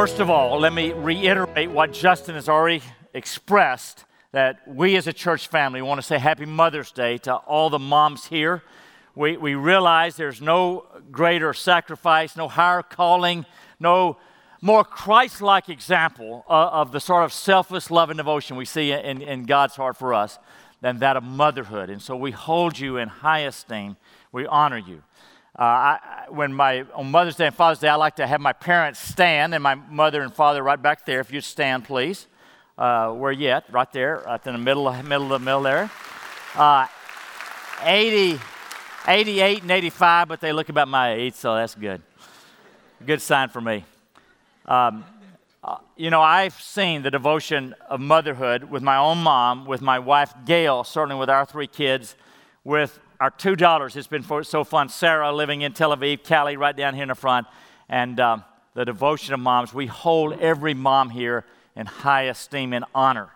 First of all, let me reiterate what Justin has already expressed that we as a church family want to say Happy Mother's Day to all the moms here. We, we realize there's no greater sacrifice, no higher calling, no more Christ like example of, of, the sort of selfless love and devotion we see in, in God's heart for us than that of motherhood. And so we hold you in high esteem, we honor you. Uh, I, when my on Mother's Day and Father's Day, I like to have my parents stand, and my mother and father right back there. If you stand, please. Uh, where yet? Right there, right in the middle, middle of the middle there. Uh, 80, 88 and 85, but they look about my age, so that's good. Good sign for me. Um, uh, you know, I've seen the devotion of motherhood with my own mom, with my wife Gail, certainly with our three kids, with our two daughters. It's been so fun. Sarah living in Tel Aviv, Callie right down here in the front, and um, the devotion of moms. We hold every mom here in high esteem and honor,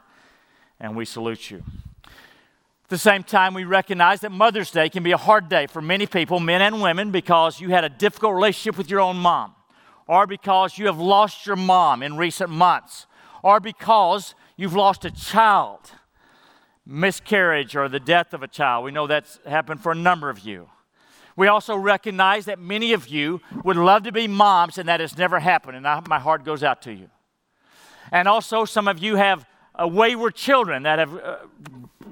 and we salute you. At the same time, we recognize that Mother's Day can be a hard day for many people, men and women, because you had a difficult relationship with your own mom, or because you have lost your mom in recent months, or because you've lost a child miscarriage or the death of a child. We know that's happened for a number of you. We also recognize that many of you would love to be moms and that has never happened, and I, my heart goes out to you. And also, some of you have uh, wayward children that have uh,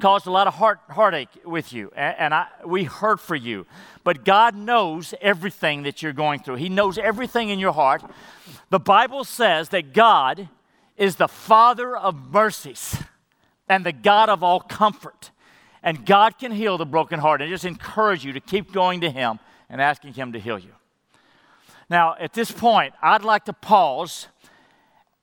caused a lot of heart, heartache with you, and, and I, we hurt for you. But God knows everything that you're going through, He knows everything in your heart. The Bible says that God is the Father of mercies and the God of all comfort. And God can heal the broken heart. And I just encourage you to keep going to Him and asking Him to heal you. Now, at this point, I'd like to pause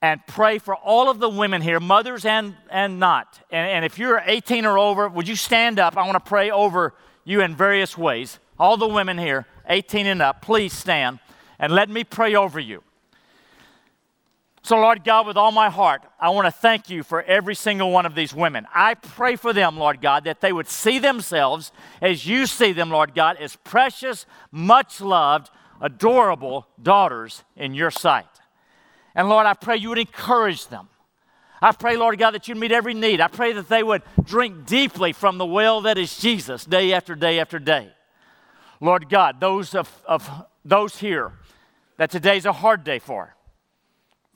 and pray for all of the women here, mothers and, and not. And, and if you're 18 or over, would you stand up? I want to pray over you in various ways. All the women here, 18 and up, please stand and let me pray over you. So, Lord God, with all my heart, I want to thank you for every single one of these women. I pray for them, Lord God, that they would see themselves as you see them, Lord God, as precious, much loved, adorable daughters in your sight. And Lord, I pray you would encourage them. I pray, Lord God, that you'd meet every need. I pray that they would drink deeply from the well that is Jesus day after day after day. Lord God, those of, of those here that today's a hard day for,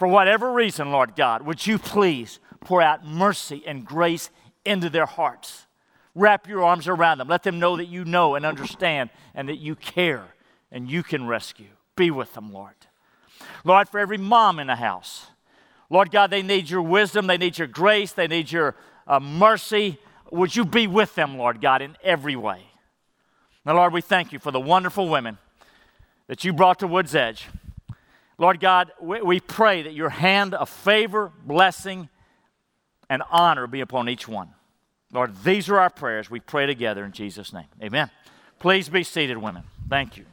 for whatever reason, Lord God, would you please pour out mercy and grace into their hearts? Wrap your arms around them. Let them know that you know and understand and that you care and you can rescue. Be with them, Lord. Lord, for every mom in the house, Lord God, they need your wisdom, they need your grace, they need your uh, mercy. Would you be with them, Lord God, in every way? Now, Lord, we thank you for the wonderful women that you brought to Wood's Edge. Lord God, we, pray that your hand of favor, blessing, and honor be upon each one. Lord, these are our prayers. We pray together in Jesus' name. Amen. Please be seated, women. Thank you.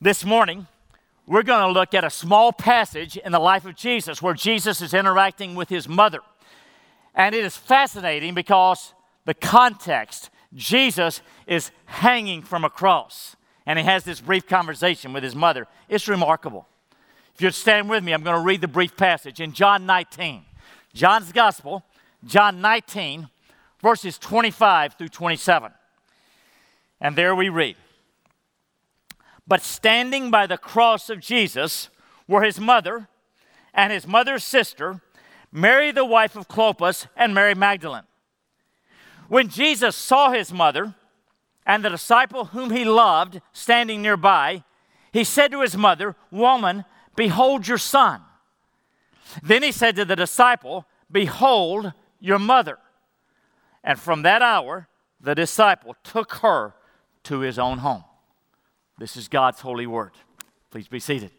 This morning, we're going to look at a small passage in the life of Jesus where Jesus is interacting with his mother. And it is fascinating because the context Jesus is hanging from a cross and he has this brief conversation with his mother. It's remarkable. If you'd stand with me, I'm going to read the brief passage in John 19. John's Gospel, John 19, verses 25 through 27. And there we read But standing by the cross of Jesus were his mother and his mother's sister, Mary, the wife of Clopas, and Mary Magdalene. When Jesus saw his mother, and the disciple whom he loved standing nearby, he said to his mother, Woman, behold your son. Then he said to the disciple, Behold your mother. And from that hour, the disciple took her to his own home. This is God's holy word. Please be seated.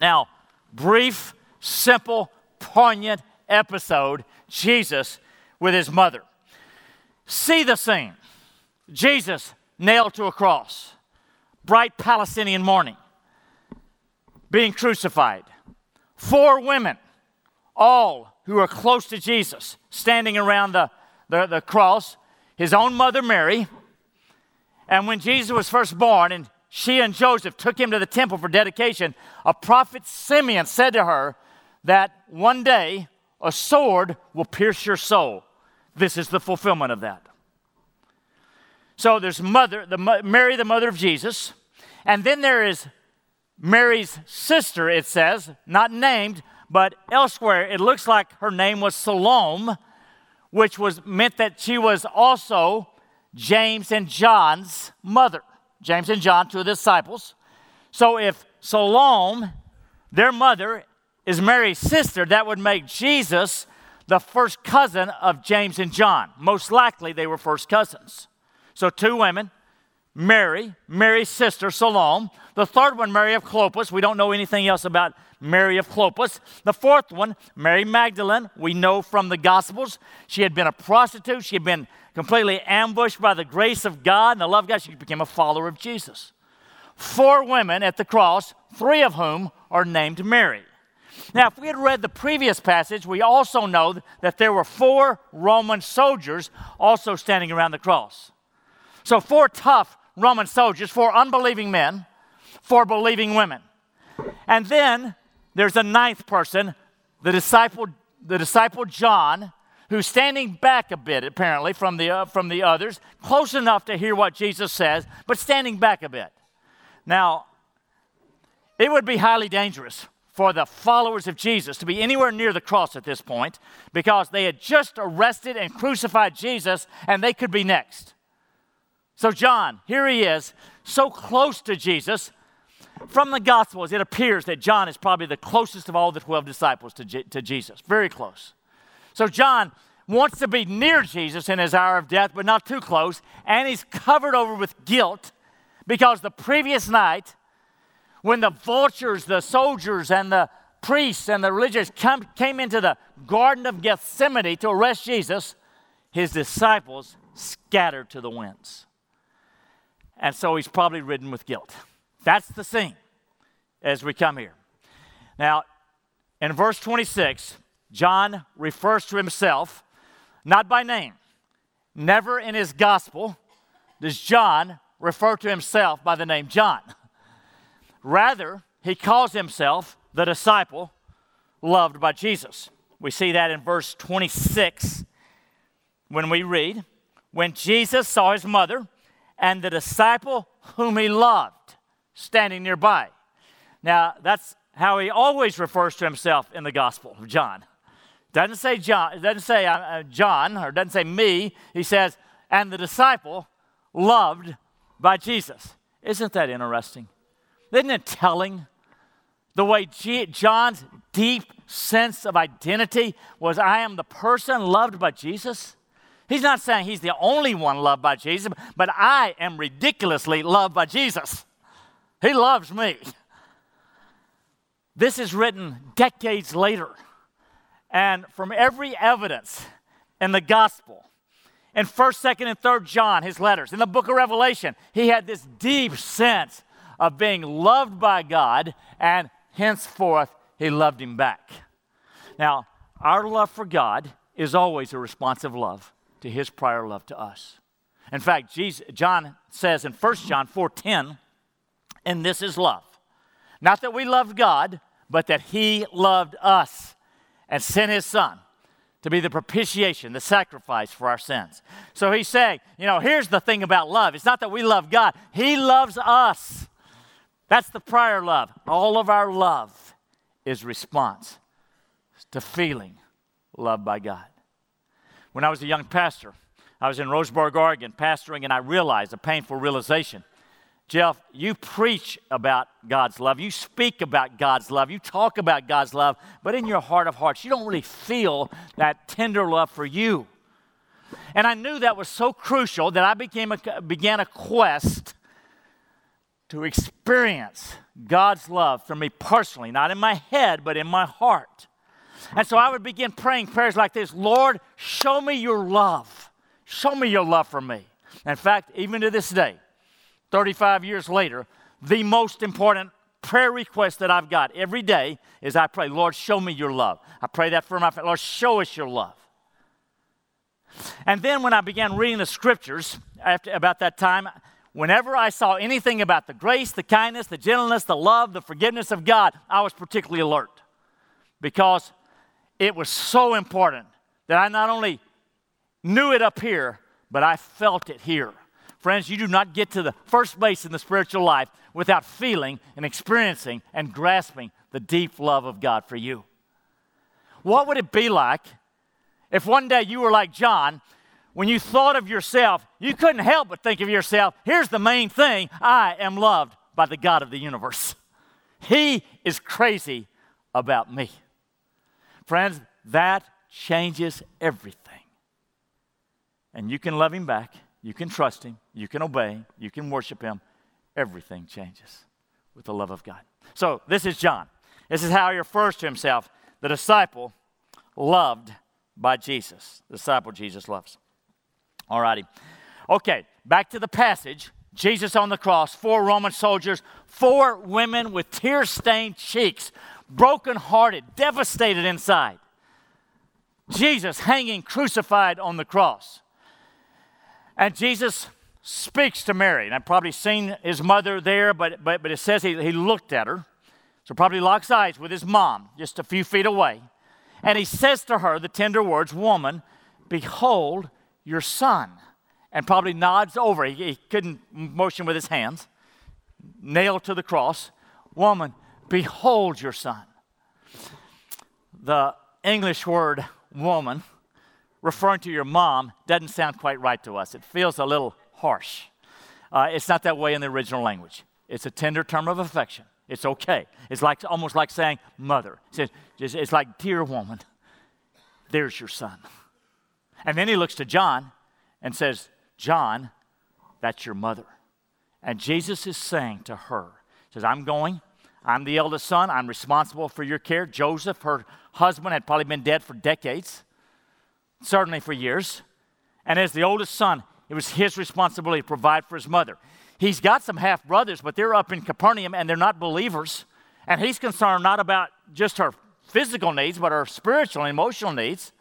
Now, brief, simple, poignant episode Jesus with his mother. See the scene Jesus nailed to a cross, bright Palestinian morning, being crucified. Four women, all who are close to Jesus, standing around the, the, the cross. His own mother, Mary, And when Jesus was first born, and she and Joseph took him to the temple for dedication, a prophet Simeon said to her that one day a sword will pierce your soul. This is the fulfillment of that. So there's mother, the, Mary, the mother of Jesus, and then there is Mary's sister, it says, not named, but elsewhere it looks like her name was Salome, which was meant that she was also James and John's mother. James and John, two of the disciples. So if Salome, their mother, is Mary's sister, that would make Jesus the first cousin of James and John. Most likely they were first cousins. So two women, Mary, Mary's sister, Salome. The third one, Mary of Clopas. We don't know anything else about Mary of Clopas. The fourth one, Mary Magdalene. We know from the Gospels. She had been a prostitute. She had been completely ambushed by the grace of God and the love of God. She became a follower of Jesus. Four women at the cross, three of whom are named Mary. Now, if we had read the previous passage, we also know that there were four Roman soldiers also standing around the cross. So, four tough Roman soldiers, four unbelieving men, four believing women. And then there's a ninth person, the disciple, the disciple John, who's standing back a bit, apparently, from the, uh, from the others, close enough to hear what Jesus says, but standing back a bit. Now, it would be highly dangerous for the followers of Jesus to be anywhere near the cross at this point because they had just arrested and crucified Jesus and they could be next. So, John, here he is, so close to Jesus. From the Gospels, it appears that John is probably the closest of all the 12 disciples to, J- to Jesus, very close. So, John wants to be near Jesus in his hour of death, but not too close, and he's covered over with guilt because the previous night, when the vultures, the soldiers, and the priests and the religious come, came into the Garden of Gethsemane to arrest Jesus, his disciples scattered to the winds. And so he's probably ridden with guilt. That's the scene as we come here. Now, in verse 26, John refers to himself not by name. Never in his gospel does John refer to himself by the name John. Rather, he calls himself the disciple loved by Jesus. We see that in verse 26 when we read, When Jesus saw his mother and the disciple whom he loved standing nearby. Now, that's how he always refers to himself in the Gospel of John. Doesn't say John, doesn't say uh, uh, John, or doesn't say me. He says, and the disciple loved by Jesus. Isn't that interesting? Isn't it telling? The way G- John's deep sense of identity was I am the person loved by Jesus. He's not saying he's the only one loved by Jesus, but I am ridiculously loved by Jesus. He loves me. This is written decades later. And from every evidence in the gospel, in 1st, 2nd, and 3rd John, his letters, in the book of Revelation, he had this deep sense of being loved by God, and henceforth he loved him back. Now, our love for God is always a responsive love to his prior love to us. In fact, Jesus, John says in 1 John 4:10, and this is love. Not that we loved God, but that he loved us and sent his son to be the propitiation, the sacrifice for our sins. So he's saying, you know, here's the thing about love. It's not that we love God, he loves us. That's the prior love. All of our love is response to feeling loved by God. When I was a young pastor, I was in Roseburg, Oregon, pastoring, and I realized a painful realization Jeff, you preach about God's love. You speak about God's love. You talk about God's love, but in your heart of hearts, you don't really feel that tender love for you. And I knew that was so crucial that I became a, began a quest to experience God's love for me personally, not in my head, but in my heart. And so I would begin praying prayers like this Lord, show me your love. Show me your love for me. In fact, even to this day, 35 years later, the most important prayer request that I've got every day is I pray, Lord, show me your love. I pray that for my family. Lord, show us your love. And then when I began reading the scriptures after, about that time, whenever I saw anything about the grace, the kindness, the gentleness, the love, the forgiveness of God, I was particularly alert because it was so important that I not only knew it up here, but I felt it here. Friends, you do not get to the first base in the spiritual life without feeling and experiencing and grasping the deep love of God for you. What would it be like if one day you were like John, when you thought of yourself, you couldn't help but think of yourself, here's the main thing I am loved by the God of the universe. He is crazy about me. Friends, that changes everything. And you can love Him back, you can trust Him, you can obey, you can worship Him. Everything changes with the love of God. So, this is John. This is how he refers to himself the disciple loved by Jesus. The disciple Jesus loves. All righty. Okay, back to the passage. Jesus on the cross, four Roman soldiers, four women with tear stained cheeks, broken hearted, devastated inside. Jesus hanging crucified on the cross. And Jesus speaks to Mary. And I've probably seen his mother there, but, but, but it says he, he looked at her. So probably locks eyes with his mom just a few feet away. And he says to her the tender words, Woman, behold your son. And probably nods over. He, he couldn't motion with his hands. Nailed to the cross. Woman, behold your son. The English word woman, referring to your mom, doesn't sound quite right to us. It feels a little harsh. Uh, it's not that way in the original language. It's a tender term of affection. It's okay. It's like almost like saying mother. It's, it's like, dear woman, there's your son. And then he looks to John and says, John, that's your mother. And Jesus is saying to her, says, I'm going. I'm the eldest son. I'm responsible for your care. Joseph, her husband, had probably been dead for decades, certainly for years. And as the oldest son, it was his responsibility to provide for his mother. He's got some half brothers, but they're up in Capernaum and they're not believers. And he's concerned not about just her physical needs, but her spiritual and emotional needs.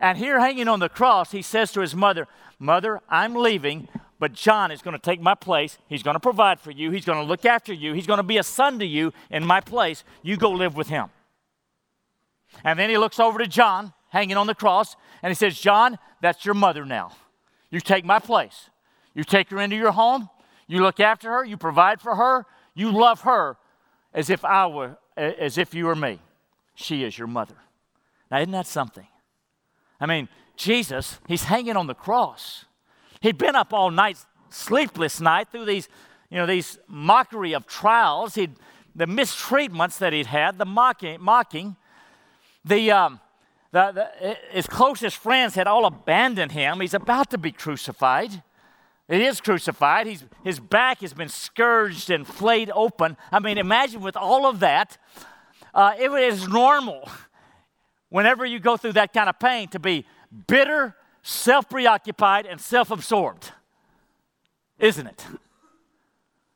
And here, hanging on the cross, he says to his mother, Mother, I'm leaving, but John is going to take my place. He's going to provide for you. He's going to look after you. He's going to be a son to you in my place. You go live with him. And then he looks over to John, hanging on the cross, and he says, John, that's your mother now. You take my place. You take her into your home. You look after her. You provide for her. You love her as if I were, as if you were me. She is your mother. Now, isn't that something? I mean, Jesus, he's hanging on the cross. He'd been up all night, sleepless night, through these, you know, these mockery of trials, he'd, the mistreatments that he'd had, the mocking, mocking the, um, the, the, his closest friends had all abandoned him. He's about to be crucified. He is crucified. He's, his back has been scourged and flayed open. I mean, imagine with all of that, uh, it is normal whenever you go through that kind of pain to be bitter, self preoccupied, and self absorbed, isn't it?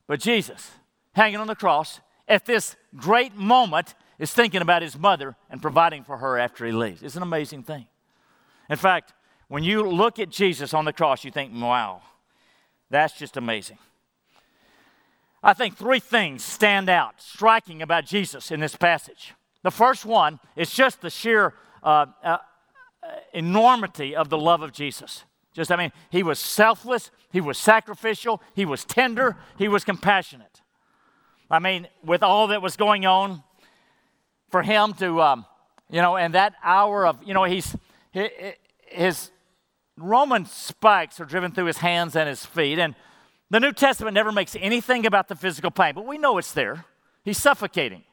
But Jesus, hanging on the cross, at this great moment, is thinking about his mother and providing for her after he leaves. It's an amazing thing. In fact, when you look at Jesus on the cross, you think, wow, that's just amazing. I think three things stand out, striking about Jesus in this passage. The first one is just the sheer uh, uh, enormity of the love of Jesus. Just, I mean, he was selfless, he was sacrificial, he was tender, he was compassionate. I mean, with all that was going on, for him to, um, you know, and that hour of, you know, he's, his Roman spikes are driven through his hands and his feet. And the New Testament never makes anything about the physical pain, but we know it's there. He's suffocating.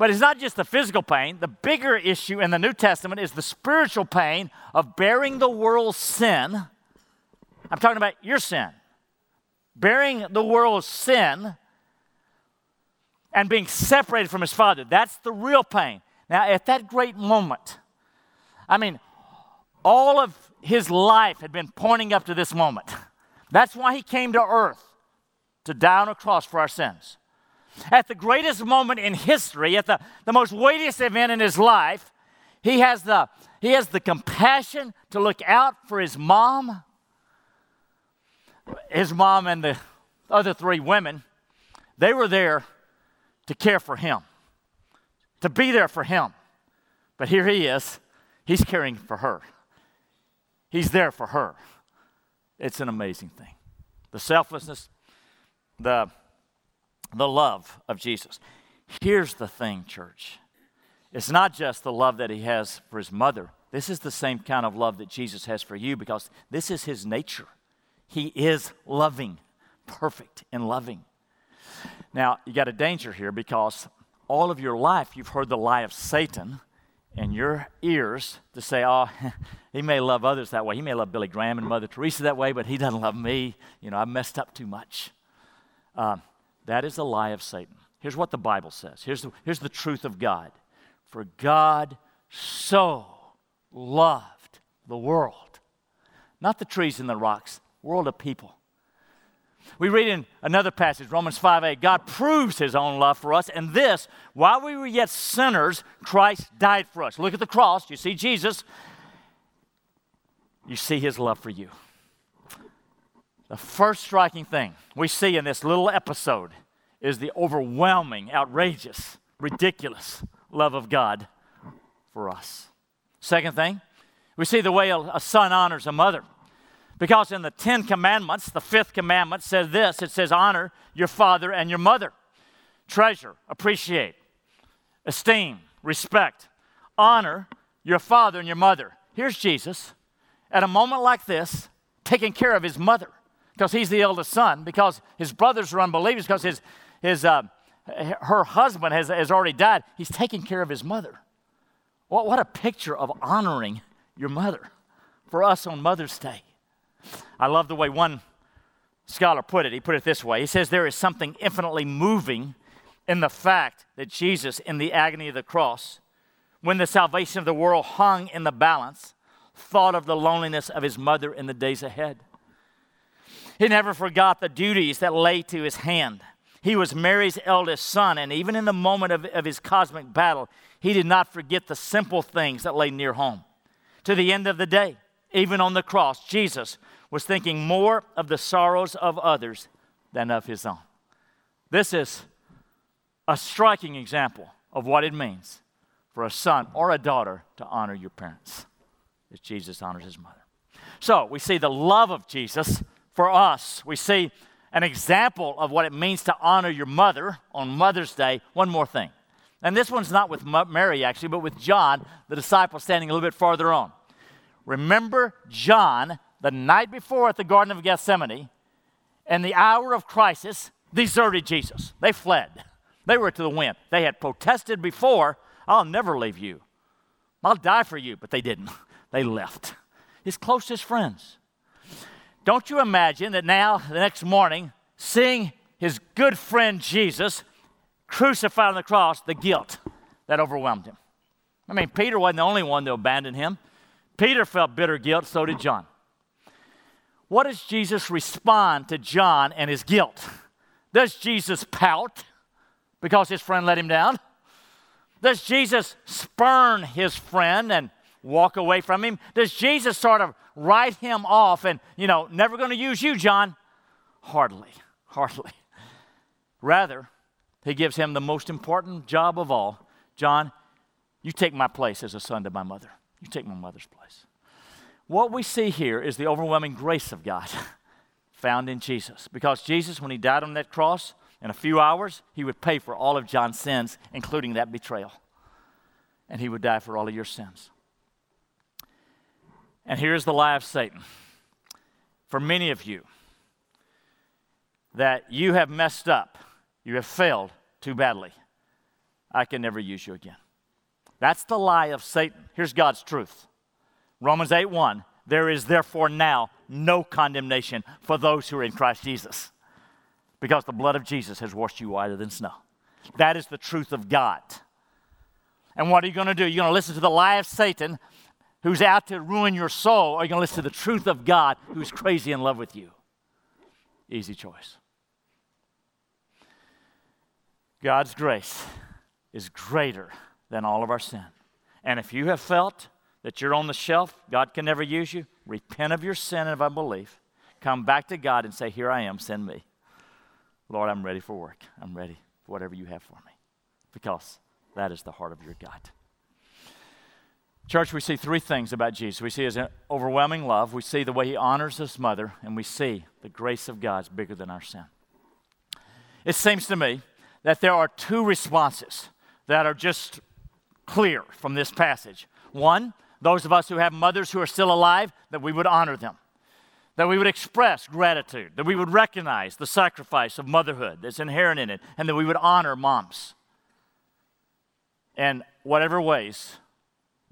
But it's not just the physical pain. The bigger issue in the New Testament is the spiritual pain of bearing the world's sin. I'm talking about your sin. Bearing the world's sin and being separated from his father. That's the real pain. Now, at that great moment, I mean, all of his life had been pointing up to this moment. That's why he came to earth to die on a cross for our sins. At the greatest moment in history, at the, the most weightiest event in his life, he has, the, he has the compassion to look out for his mom. his mom and the other three women, they were there to care for him, to be there for him. But here he is, he's caring for her. He's there for her. It's an amazing thing. The selflessness, the, the love of Jesus. Here's the thing, church. It's not just the love that he has for his mother. This is the same kind of love that Jesus has for you because this is his nature. He is loving, perfect and loving. Now, you got a danger here because all of your life you've heard the lie of Satan in your ears to say, oh, he may love others that way. He may love Billy Graham and Mother Teresa that way, but he doesn't love me. You know, I messed up too much. Um, that is a lie of Satan. Here's what the Bible says. Here's the, here's the truth of God. For God so loved the world, not the trees and the rocks, world of people. We read in another passage, Romans 5 8, God proves his own love for us, and this, while we were yet sinners, Christ died for us. Look at the cross. You see Jesus, you see his love for you. The first striking thing we see in this little episode is the overwhelming, outrageous, ridiculous love of God for us. Second thing, we see the way a son honors a mother. Because in the Ten Commandments, the fifth commandment says this it says, Honor your father and your mother. Treasure, appreciate, esteem, respect. Honor your father and your mother. Here's Jesus at a moment like this, taking care of his mother because he's the eldest son, because his brothers are unbelievers, because his, his, uh, her husband has, has already died. He's taking care of his mother. What, what a picture of honoring your mother for us on Mother's Day. I love the way one scholar put it. He put it this way He says, There is something infinitely moving in the fact that Jesus, in the agony of the cross, when the salvation of the world hung in the balance, thought of the loneliness of his mother in the days ahead. He never forgot the duties that lay to his hand. He was Mary's eldest son, and even in the moment of, of his cosmic battle, he did not forget the simple things that lay near home. To the end of the day, even on the cross, Jesus was thinking more of the sorrows of others than of his own. This is a striking example of what it means for a son or a daughter to honor your parents, as Jesus honors his mother. So we see the love of Jesus for us. We see an example of what it means to honor your mother on Mother's Day. One more thing. And this one's not with Mary, actually, but with John, the disciple standing a little bit farther on. Remember John the night before at the Garden of Gethsemane, and the hour of crisis, deserted Jesus. They fled. They were to the wind. They had protested before, I'll never leave you. I'll die for you. But they didn't. They left. His closest friends. Don't you imagine that now, the next morning, seeing his good friend Jesus crucified on the cross, the guilt that overwhelmed him? I mean, Peter wasn't the only one to abandon him. Peter felt bitter guilt, so did John. What does Jesus respond to John and his guilt? Does Jesus pout because his friend let him down? Does Jesus spurn his friend and walk away from him? Does Jesus sort of write him off and, you know, never going to use you, John? Hardly, hardly. Rather, he gives him the most important job of all John, you take my place as a son to my mother. You take my mother's place. What we see here is the overwhelming grace of God found in Jesus. Because Jesus, when he died on that cross, in a few hours, he would pay for all of John's sins, including that betrayal. And he would die for all of your sins. And here's the lie of Satan. For many of you, that you have messed up, you have failed too badly. I can never use you again. That's the lie of Satan. Here's God's truth Romans 8 1. There is therefore now no condemnation for those who are in Christ Jesus, because the blood of Jesus has washed you whiter than snow. That is the truth of God. And what are you going to do? You're going to listen to the lie of Satan, who's out to ruin your soul, are you going to listen to the truth of God, who's crazy in love with you? Easy choice. God's grace is greater than all of our sin. And if you have felt that you're on the shelf, God can never use you, repent of your sin and of unbelief. come back to God and say, Here I am, send me. Lord, I'm ready for work. I'm ready for whatever you have for me. Because that is the heart of your God. Church, we see three things about Jesus. We see his overwhelming love, we see the way he honors his mother, and we see the grace of God is bigger than our sin. It seems to me that there are two responses that are just clear from this passage. One, those of us who have mothers who are still alive, that we would honor them, that we would express gratitude, that we would recognize the sacrifice of motherhood that's inherent in it, and that we would honor moms. And whatever ways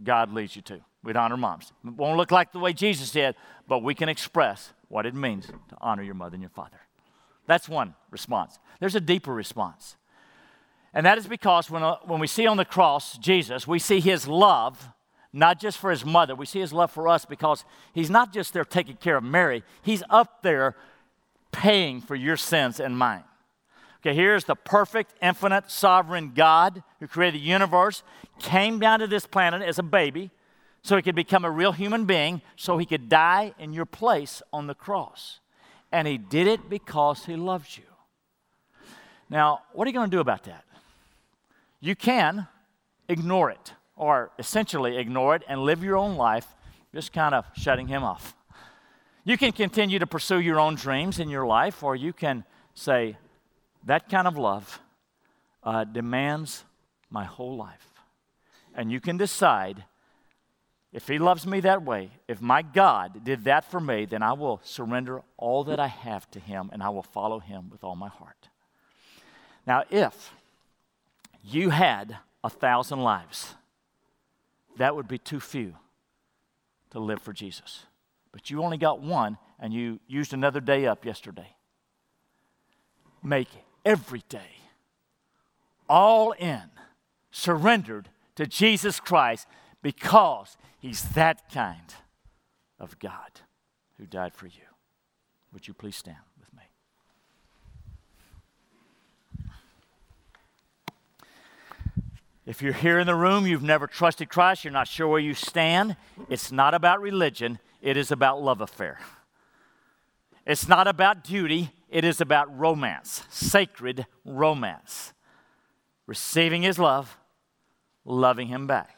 God leads you to. We'd honor moms. It won't look like the way Jesus did, but we can express what it means to honor your mother and your father. That's one response. There's a deeper response. And that is because when, uh, when we see on the cross Jesus, we see his love, not just for his mother, we see his love for us because he's not just there taking care of Mary, he's up there paying for your sins and mine. Okay, here's the perfect, infinite, sovereign God who created the universe, came down to this planet as a baby so he could become a real human being, so he could die in your place on the cross. And he did it because he loves you. Now, what are you going to do about that? You can ignore it, or essentially ignore it, and live your own life just kind of shutting him off. You can continue to pursue your own dreams in your life, or you can say, that kind of love uh, demands my whole life. And you can decide if He loves me that way, if my God did that for me, then I will surrender all that I have to Him and I will follow Him with all my heart. Now, if you had a thousand lives, that would be too few to live for Jesus. But you only got one and you used another day up yesterday. Make every day, all in, surrendered to Jesus Christ because he's that kind of God who died for you. Would you please stand with me? If you're here in the room, you've never trusted Christ, you're not sure where you stand, it's not about religion, it is about love affair. It's not about duty, it is about romance, sacred romance. Receiving his love, loving him back.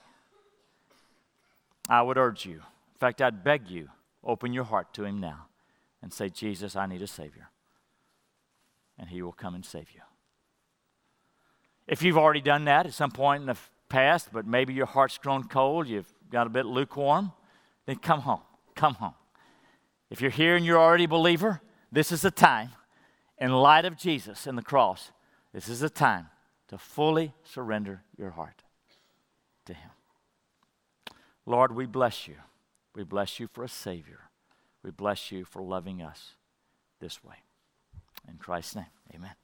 I would urge you, in fact, I'd beg you, open your heart to him now and say, Jesus, I need a Savior. And he will come and save you. If you've already done that at some point in the past, but maybe your heart's grown cold, you've got a bit lukewarm, then come home. Come home. If you're here and you're already a believer, this is the time, in light of Jesus and the cross, this is the time to fully surrender your heart. Lord, we bless you. We bless you for a Savior. We bless you for loving us this way. In Christ's name, amen.